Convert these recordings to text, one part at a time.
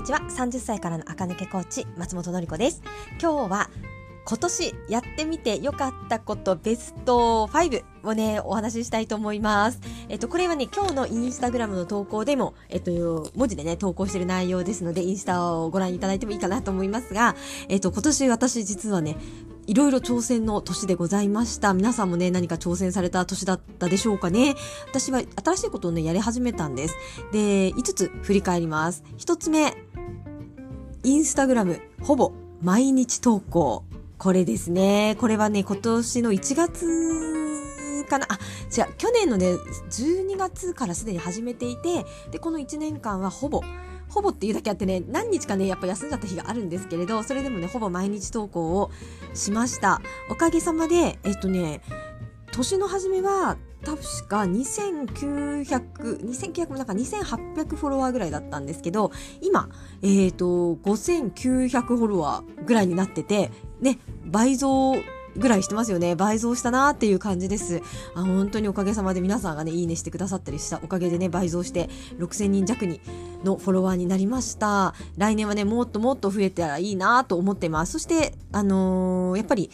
にちは30歳からの赤抜けコーチ松本のり子です今日は今年やってみて良かったことベスト5をね、お話ししたいと思います。えっと、これはね、今日のインスタグラムの投稿でも、えっと、文字でね、投稿してる内容ですので、インスタをご覧いただいてもいいかなと思いますが、えっと、今年私実はね、いろいろ挑戦の年でございました。皆さんもね、何か挑戦された年だったでしょうかね。私は新しいことをね、やり始めたんです。で、5つ振り返ります。1つ目、インスタグラム、ほぼ毎日投稿。これですね。これはね、今年の1月かなあ、違う、去年のね、12月からすでに始めていて、で、この1年間はほぼ、ほぼっていうだけあってね、何日かね、やっぱ休んじゃった日があるんですけれど、それでもね、ほぼ毎日投稿をしました。おかげさまで、えっとね、年の初めは、確か2900、2900なんか2800フォロワーぐらいだったんですけど、今、えっ、ー、と、5900フォロワーぐらいになってて、ね、倍増ぐらいしてますよね。倍増したなーっていう感じです。あ本当におかげさまで皆さんがね、いいねしてくださったりしたおかげでね、倍増して6000人弱にのフォロワーになりました。来年はね、もっともっと増えたらいいなーと思ってます。そして、あのー、やっぱり、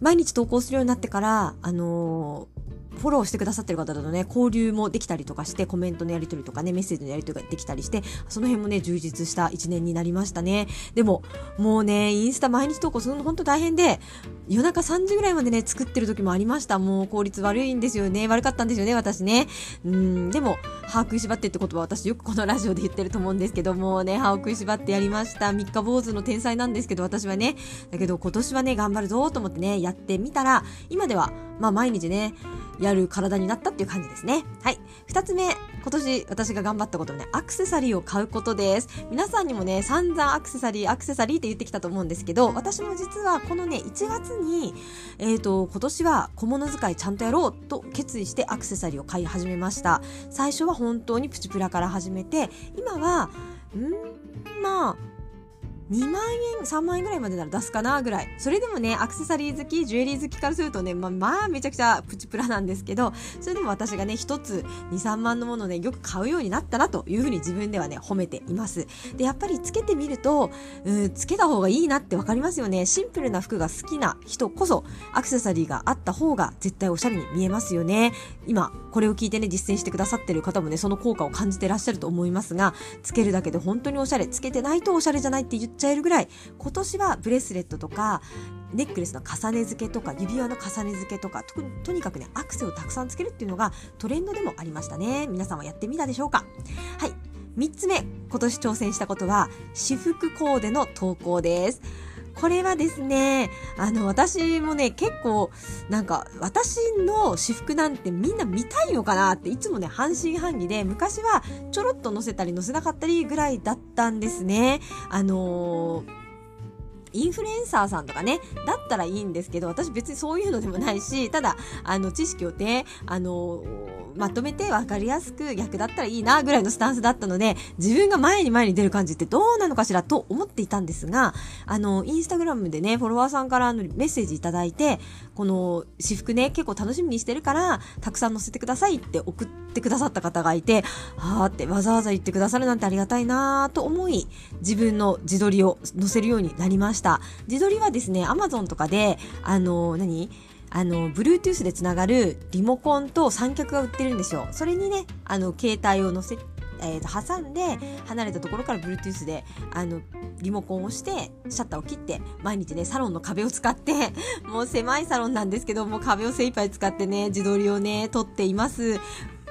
毎日投稿するようになってから、あのーフォローしてくださってる方だとね、交流もできたりとかして、コメントのやり取りとかね、メッセージのやり取りができたりして、その辺もね、充実した1年になりましたね。でも、もうね、インスタ毎日投稿するの本当大変で、夜中3時ぐらいまでね、作ってる時もありました。もう効率悪いんですよね。悪かったんですよね、私ね。うん、でも、歯食いしばってって言葉私よくこのラジオで言ってると思うんですけどもね、歯を食いしばってやりました。三日坊主の天才なんですけど、私はね。だけど今年はね、頑張るぞと思ってね、やってみたら、今では、まあ毎日ね、やる体になったっていう感じですね。はい。二つ目、今年私が頑張ったことはね、アクセサリーを買うことです。皆さんにもね、散々アクセサリー、アクセサリーって言ってきたと思うんですけど、私も実はこのね、1月に、えっ、ー、と、今年は小物使いちゃんとやろうと決意してアクセサリーを買い始めました。最初は本当にプチプラから始めて、今は、んまあ、2万円、3万円ぐらいまでなら出すかなぐらい。それでもね、アクセサリー好き、ジュエリー好きからするとね、まあ、まあ、めちゃくちゃプチプラなんですけど、それでも私がね、一つ2、3万のものね、よく買うようになったなというふうに自分ではね、褒めています。で、やっぱりつけてみると、うん、つけた方がいいなってわかりますよね。シンプルな服が好きな人こそ、アクセサリーがあった方が絶対おしゃれに見えますよね。今、これを聞いてね、実践してくださってる方もね、その効果を感じてらっしゃると思いますが、つけるだけで本当におしゃれ、つけてないとおしゃれじゃないって言ってちゃえるぐらい、今年はブレスレットとかネックレスの重ね付けとか指輪の重ね付けとかととにかくねアクセをたくさんつけるっていうのがトレンドでもありましたね。皆さんはやってみたでしょうか？はい。3つ目今年挑戦したことは私服コーデの投稿です。これはですね、あの、私もね、結構、なんか、私の私服なんてみんな見たいのかなって、いつもね、半信半疑で、昔はちょろっと載せたり載せなかったりぐらいだったんですね。あのーインフルエンサーさんとかね、だったらいいんですけど、私別にそういうのでもないし、ただ、あの、知識をね、あの、まとめて分かりやすく役立ったらいいな、ぐらいのスタンスだったので、自分が前に前に出る感じってどうなのかしらと思っていたんですが、あの、インスタグラムでね、フォロワーさんからのメッセージいただいて、この私服ね、結構楽しみにしてるから、たくさん載せてくださいって送ってくださった方がいて、はーってわざわざ言ってくださるなんてありがたいなと思い、自分の自撮りを載せるようになりました。した。自撮りはですね、アマゾンとかで、あの、何？あの、Bluetooth でつながるリモコンと三脚が売ってるんですよ。それにね、あの、携帯を乗せえー、と挟んで離れたところから Bluetooth であのリモコンをしてシャッターを切って毎日ねサロンの壁を使ってもう狭いサロンなんですけども壁を精一杯使ってね自撮りをね撮っています。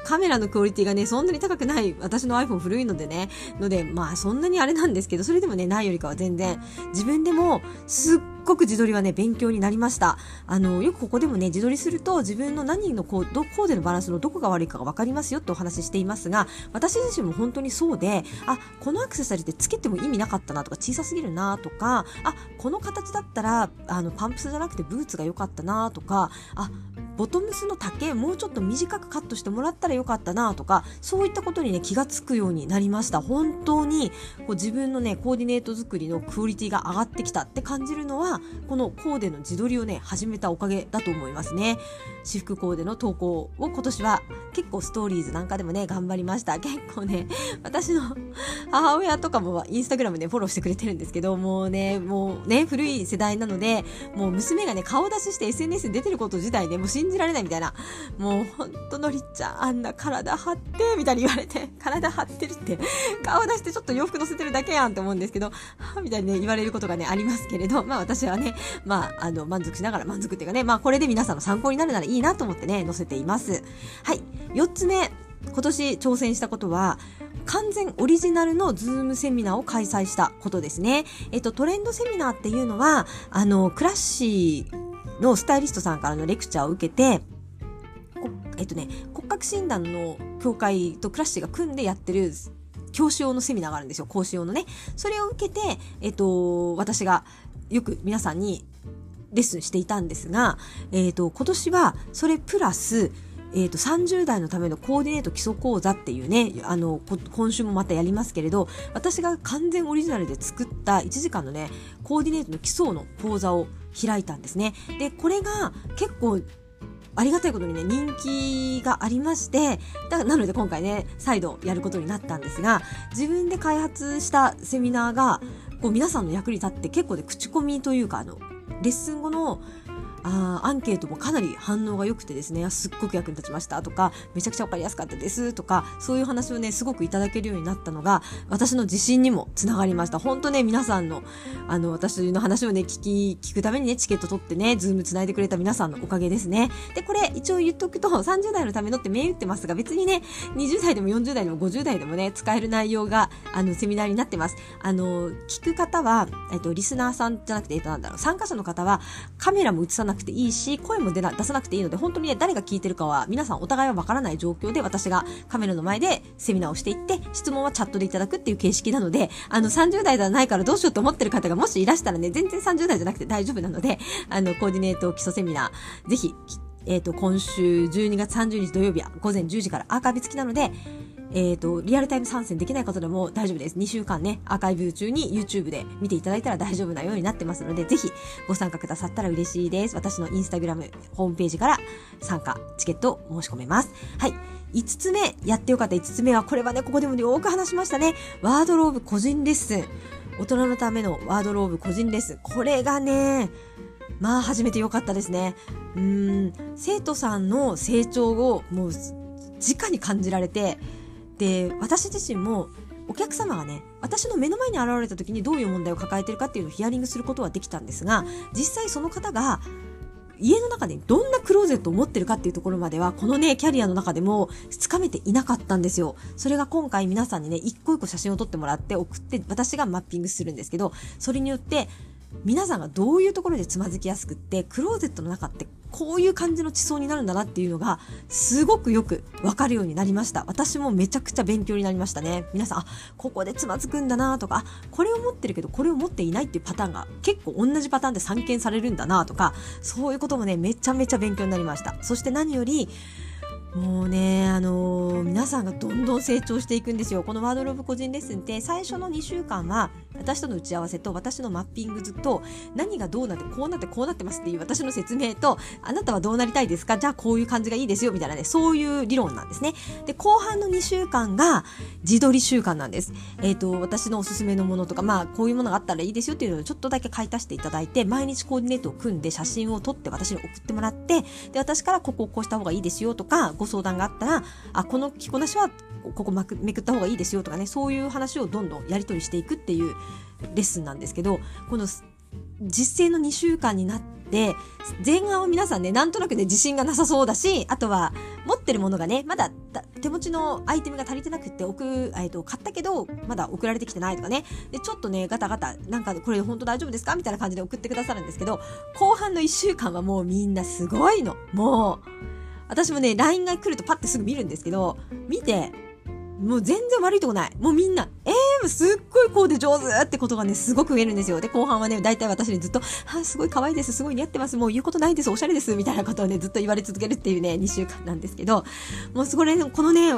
カメラのクオリティがね、そんなに高くない、私の iPhone 古いのでね、ので、まあそんなにあれなんですけど、それでもね、ないよりかは全然、自分でもすっごく自撮りはね、勉強になりました。あの、よくここでもね、自撮りすると自分の何のこう、ど、コーデのバランスのどこが悪いかが分かりますよってお話ししていますが、私自身も本当にそうで、あ、このアクセサリーってつけても意味なかったなとか、小さすぎるなとか、あ、この形だったら、あの、パンプスじゃなくてブーツが良かったなとか、あ、ボトムスの丈もうちょっと短くカットしてもらったらよかったなとかそういったことにね気がつくようになりました本当にこう自分のねコーディネート作りのクオリティが上がってきたって感じるのはこのコーデの自撮りをね始めたおかげだと思いますね。私服コーデの投稿を今年は結構ストーリーズなんかでもね頑張りました。結構ね私の 母親とかもインスタグラムでフォローしてくれてるんですけどもうねもうね古い世代なのでもう娘がね顔出しして SNS に出てること自体ねもう信じられないみたいな。もうほんとのりっちゃんあんな体張ってみたいに言われて 体張ってるって顔出してちょっと洋服乗せてるだけやんって思うんですけどはみたいにね言われることがねありますけれどまあ私はねまああの満足しながら満足っていうかねまあこれで皆さんの参考になるならいいなと思ってね載せていますはい4つ目今年挑戦したことは完全オリジナルのズームセミナーを開催したことですね。えっと、トレンドセミナーっていうのは、あの、クラッシーのスタイリストさんからのレクチャーを受けて、えっとね、骨格診断の協会とクラッシーが組んでやってる教師用のセミナーがあるんですよ。講師用のね。それを受けて、えっと、私がよく皆さんにレッスンしていたんですが、えっと、今年はそれプラス、えーと、30代のためのコーディネート基礎講座っていうねあの今週もまたやりますけれど私が完全オリジナルで作った1時間のねコーディネートの基礎の講座を開いたんですね。でこれが結構ありがたいことにね人気がありましてだなので今回ね再度やることになったんですが自分で開発したセミナーがこう皆さんの役に立って結構で口コミというかあのレッスン後のあアンケートもかなり反応が良くてですねすっごく役に立ちましたとかめちゃくちゃ分かりやすかったですとかそういう話をねすごくいただけるようになったのが私の自信にもつながりました。本当ね皆さんのあの私の話をね聞き聞くためにねチケット取ってねズームつないでくれた皆さんのおかげですね。でこれ一応言っとくと30代のためのって銘打ってますが別にね20代でも40代でも50代でもね使える内容があのセミナーになってます。あの聞く方は、えっと、リスナーさんじゃなくて、えっと、なんだろう参加者の方はカメラも映さなくくていいし声も出な出さなくていいので本当にね誰が聞いてるかは皆さんお互いはわからない状況で私がカメラの前でセミナーをしていって質問はチャットでいただくっていう形式なのであの30代ではないからどうしようと思ってる方がもしいらしたらね全然30代じゃなくて大丈夫なのであのコーディネート基礎セミナーぜひえっ、ー、と今週12月30日土曜日は午前10時からアーカイブ付きなのでえっ、ー、と、リアルタイム参戦できない方でも大丈夫です。2週間ね、アーカイブ中に YouTube で見ていただいたら大丈夫なようになってますので、ぜひご参加くださったら嬉しいです。私のインスタグラム、ホームページから参加、チケットを申し込めます。はい。5つ目、やってよかった5つ目は、これはね、ここでもよく話しましたね。ワードローブ個人レッスン。大人のためのワードローブ個人レッスン。これがね、まあ始めてよかったですね。うん、生徒さんの成長をもう直に感じられて、で私自身もお客様がね私の目の前に現れた時にどういう問題を抱えてるかっていうのをヒアリングすることはできたんですが実際その方が家の中でどんなクローゼットを持ってるかっていうところまではこのねキャリアの中でもつかめていなかったんですよ。それが今回皆さんにね一個一個写真を撮ってもらって送って私がマッピングするんですけどそれによって皆さんがどういうところでつまずきやすくってクローゼットの中ってこういう感じの地層になるんだなっていうのがすごくよくわかるようになりました。私もめちゃくちゃ勉強になりましたね。皆さんあここでつまずくんだなとかこれを持ってるけどこれを持っていないっていうパターンが結構同じパターンで散見されるんだなとかそういうこともねめちゃめちゃ勉強になりました。そして何よりもうね、あのー、皆さんがどんどん成長していくんですよ。このワードローブ個人レッスンって最初の2週間は私との打ち合わせと私のマッピング図と何がどうなってこうなってこうなってますっていう私の説明とあなたはどうなりたいですか？じゃあこういう感じがいいですよみたいなね、そういう理論なんですね。で、後半の2週間が自撮り週間なんです。えっ、ー、と、私のおすすめのものとか、まあこういうものがあったらいいですよっていうのをちょっとだけ買い足していただいて、毎日コーディネートを組んで写真を撮って私に送ってもらって、で、私からここをこうした方がいいですよとか、ご相談があったら、あ、この着こなしはここめくった方がいいですよとかね、そういう話をどんどんやり取りしていくっていうレッスンなんですけど、この実践の2週間になって、前半は皆さんね、なんとなくね、自信がなさそうだし、あとは、持ってるものがね、まだ手持ちのアイテムが足りてなくって、送、えっと、買ったけど、まだ送られてきてないとかね。で、ちょっとね、ガタガタ、なんかこれ本当大丈夫ですか？みたいな感じで送ってくださるんですけど、後半の1週間はもうみんなすごいの。もう、私もね、LINE が来るとパッてすぐ見るんですけど、見て、もう全然悪いとこない。もうみんな、えー、すっごいこうで上手ってことがね、すごく言えるんですよ。で、後半はね、大体私にずっと、あ、すごい可愛いです、すごい似合ってます、もう言うことないです、おしゃれです、みたいなことをね、ずっと言われ続けるっていうね、2週間なんですけど、もうすごいね、このね、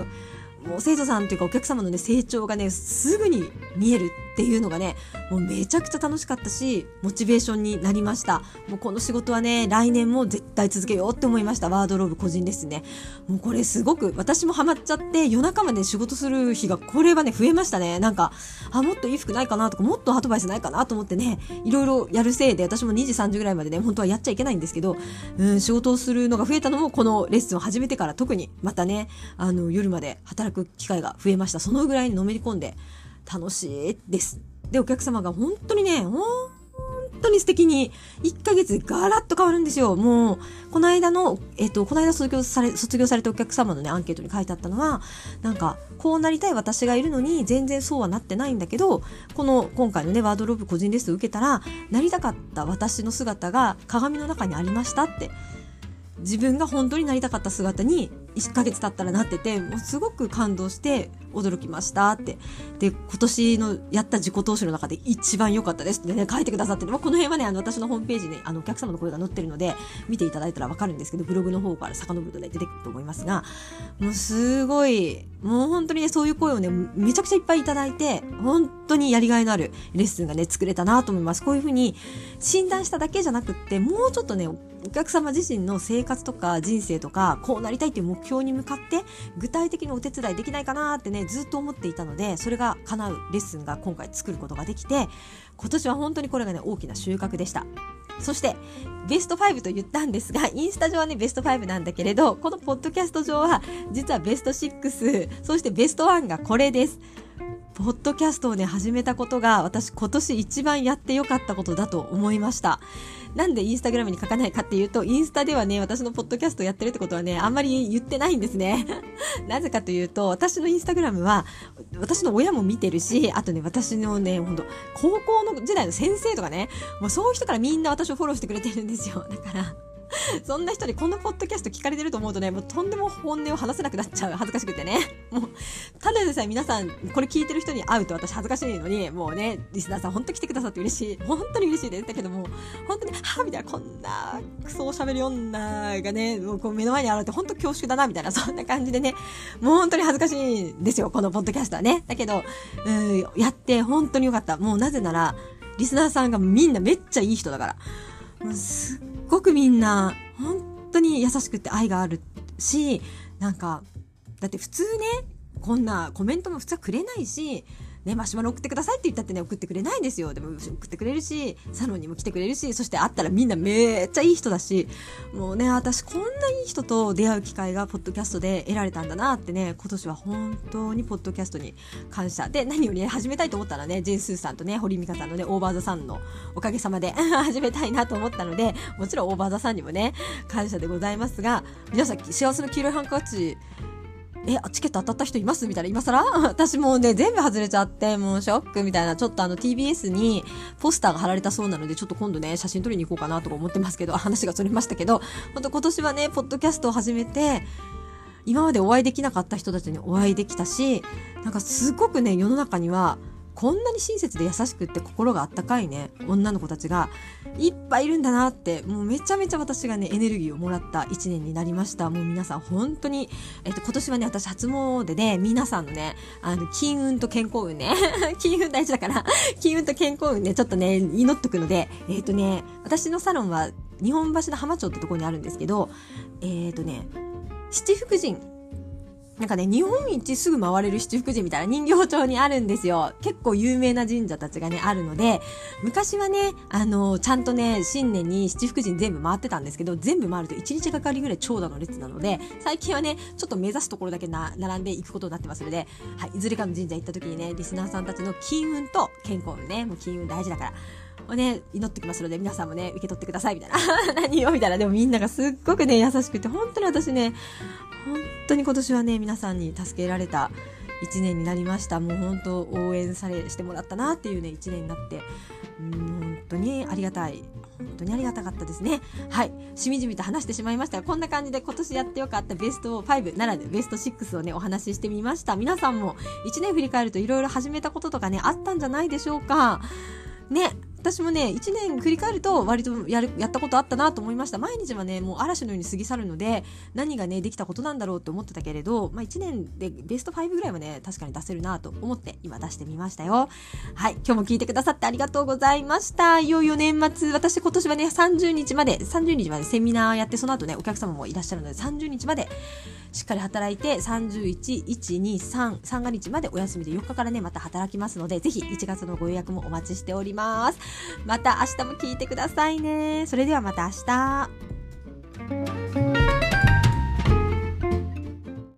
もう生徒さんというかお客様のね、成長がね、すぐに見えるっていうのがね、もうめちゃくちゃ楽しかったし、モチベーションになりました。もうこの仕事はね、来年も絶対続けようって思いました。ワードローブ個人ですね。もうこれすごく、私もハマっちゃって、夜中まで仕事する日が、これはね、増えましたね。なんか、あ、もっといい服ないかなとか、もっとアドバイスないかなと思ってね、いろいろやるせいで、私も2時3時ぐらいまでね、本当はやっちゃいけないんですけど、うん、仕事をするのが増えたのも、このレッスンを始めてから特に、またね、あの、夜まで働く機会が増えました。そのぐらいにのめり込んで、楽しいです。で、お客様が本当にね、本当に素敵に、1ヶ月でガラッと変わるんですよ。もう、この間の、えっ、と、この間卒業され、卒業されたお客様のね、アンケートに書いてあったのは、なんか、こうなりたい私がいるのに、全然そうはなってないんだけど、この、今回のね、ワードローブ個人レッスンを受けたら、なりたかった私の姿が鏡の中にありましたって自分が本当になりたかった姿に1ヶ月経ったらなっててもうすごく感動して驚きましたって。で今年のやった自己投資の中で一番良かったです。ってね書いてくださって、まあ、この辺はねあの私のホームページにあのお客様の声が載ってるので見ていただいたら分かるんですけどブログの方から遡るとね出てくると思いますがもうすごいもう本当にねそういう声をねめちゃくちゃいっぱいいただいて本当にやりがいのあるレッスンがね作れたなと思います。こういうふうに診断しただけじゃなくってもうちょっとねお客様自身の生活とか人生とかこうなりたいっていう目標に向かって具体的にお手伝いできないかなってねずっと思っていたのでそれが叶うレッスンが今回作ることができて今年は本当にこれがね大きな収穫でした。そしてベスト5と言ったんですがインスタ上はねベスト5なんだけれどこのポッドキャスト上は実はベスト6そしてベスト1がこれです。ポッドキャストをね始めたことが私今年一番やってよかったことだと思いましたなんでインスタグラムに書かないかっていうと、インスタではね、私のポッドキャストやってるってことはね、あんまり言ってないんですね。なぜかというと、私のインスタグラムは、私の親も見てるし、あとね、私のね、ほんと、高校の時代の先生とかね、もうそういう人からみんな私をフォローしてくれてるんですよ。だから、そんな人にこのポッドキャスト聞かれてると思うとね、もうとんでも本音を話せなくなっちゃう。恥ずかしくてね。もう、ただでさえ皆さん、これ聞いてる人に会うと私恥ずかしいのに、もうね、リスナーさん本当来てくださって嬉しい。本当に嬉しいです。だけども、本当に、はぁみたいな、こんな、クソ喋る女がね、もうこう目の前に現れて本当恐縮だな、みたいな、そんな感じでね、もう本当に恥ずかしいんですよ、このポッドキャストはね。だけど、うん、やって本当によかった。もうなぜなら、リスナーさんがみんなめっちゃいい人だから。すっごくみんな、本当に優しくて愛があるし、なんか、だって普通ね、こんなコメントも普通はくれないし、ね、マシュマロ送ってくださいって言ったってね、送ってくれないんですよ。でも送ってくれるし、サロンにも来てくれるし、そして会ったらみんなめっちゃいい人だし、もうね、私こんないい人と出会う機会がポッドキャストで得られたんだなってね、今年は本当にポッドキャストに感謝。で、何よりね、始めたいと思ったらね、ジェンスーさんとね、堀美香さんのね、オーバーザさんのおかげさまで 始めたいなと思ったので、もちろんオーバーザさんにもね、感謝でございますが、皆さん、幸せの黄色いハンカチ、え、チケット当たった人います？みたいな、今更？私もうね、全部外れちゃって、もうショックみたいな、ちょっとあの TBS にポスターが貼られたそうなので、ちょっと今度ね、写真撮りに行こうかなとか思ってますけど、話がそれましたけど、本当今年はね、ポッドキャストを始めて、今までお会いできなかった人たちにお会いできたし、なんかすごくね、世の中には、こんなに親切で優しくって心があったかいね、女の子たちがいっぱいいるんだなって、もうめちゃめちゃ私がね、エネルギーをもらった1年になりました。もう皆さん本当に、えっと、今年はね、私初詣で皆さんのね、あの、金運と健康運ね、金運大事だから、金運と健康運ね、ちょっとね、祈っとくので、えっとね、私のサロンは日本橋の浜町ってとこにあるんですけど、えっとね、七福神なんかね、日本一すぐ回れる七福神みたいな人形町にあるんですよ。結構有名な神社たちがね、あるので、昔はね、あの、ちゃんとね、新年に七福神全部回ってたんですけど、全部回ると1日がかりぐらい長蛇の列なので、最近はね、ちょっと目指すところだけな、並んでいくことになってますので、はい、いずれかの神社行った時にね、リスナーさんたちの金運と健康運ね、もう金運大事だから、をね、祈ってきますので、皆さんもね、受け取ってください、みたいな。何よ、みたいな。でもみんながすっごくね、優しくて、本当に私ね、本当に今年はね皆さんに助けられた1年になりましたもう本当応援されしてもらったなっていうね1年になってうん本当にありがたい本当にありがたかったですね。はい。しみじみと話してしまいましたが、こんな感じで今年やってよかったベスト5ならぬベスト6をね、お話ししてみました。皆さんも1年振り返るといろいろ始めたこととかね、あったんじゃないでしょうか。ね、私もね、1年振り返ると割とやる、やったことあったなと思いました。毎日はね、もう嵐のように過ぎ去るので、何がね、できたことなんだろうって思ってたけれど、まあ1年でベスト5ぐらいはね、確かに出せるなと思って今出してみましたよ。はい、今日も聞いてくださってありがとうございました。いよいよ年末、私今年はね、30日まで、30日までセミナーやって、その後ね、お客様もいらっしゃるので、30日までしっかり働いて、31、1、2、3、三が日までお休みで4日からね、また働きますので、ぜひ1月のご予約もお待ちしております。また明日も聞いてくださいね。それではまた明日。